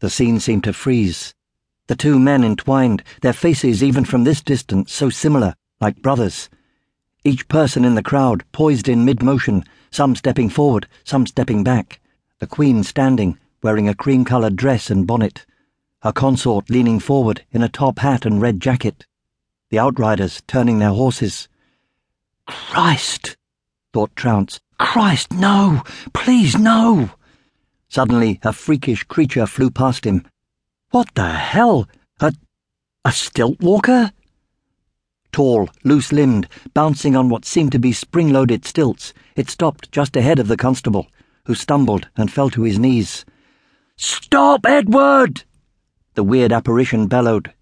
The scene seemed to freeze. The two men entwined, their faces, even from this distance, so similar, like brothers. Each person in the crowd poised in mid motion, some stepping forward, some stepping back. The Queen standing, wearing a cream coloured dress and bonnet. Her consort leaning forward in a top hat and red jacket. The outriders turning their horses. Christ! thought Trounce. Christ, no! Please, no! Suddenly, a freakish creature flew past him. What the hell? A. a stilt walker? Tall, loose limbed, bouncing on what seemed to be spring loaded stilts, it stopped just ahead of the constable, who stumbled and fell to his knees. Stop, Edward! The weird apparition bellowed.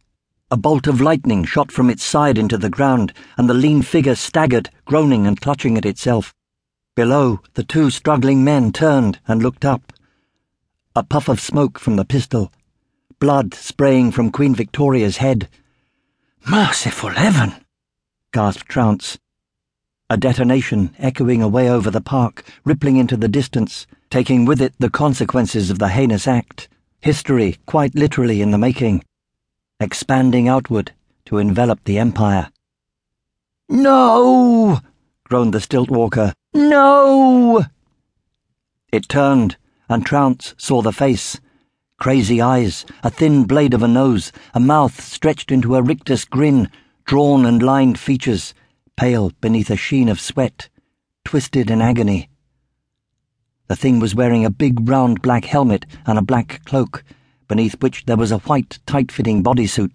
A bolt of lightning shot from its side into the ground, and the lean figure staggered, groaning and clutching at itself. Below, the two struggling men turned and looked up. A puff of smoke from the pistol. Blood spraying from Queen Victoria's head. Merciful heaven! gasped Trounce. A detonation echoing away over the park, rippling into the distance, taking with it the consequences of the heinous act. History, quite literally in the making. Expanding outward to envelop the Empire. No! groaned the stilt walker. No! It turned, and Trounce saw the face Crazy eyes, a thin blade of a nose, a mouth stretched into a rictus grin, drawn and lined features, pale beneath a sheen of sweat, twisted in agony. The thing was wearing a big round black helmet and a black cloak, beneath which there was a white, tight fitting bodysuit.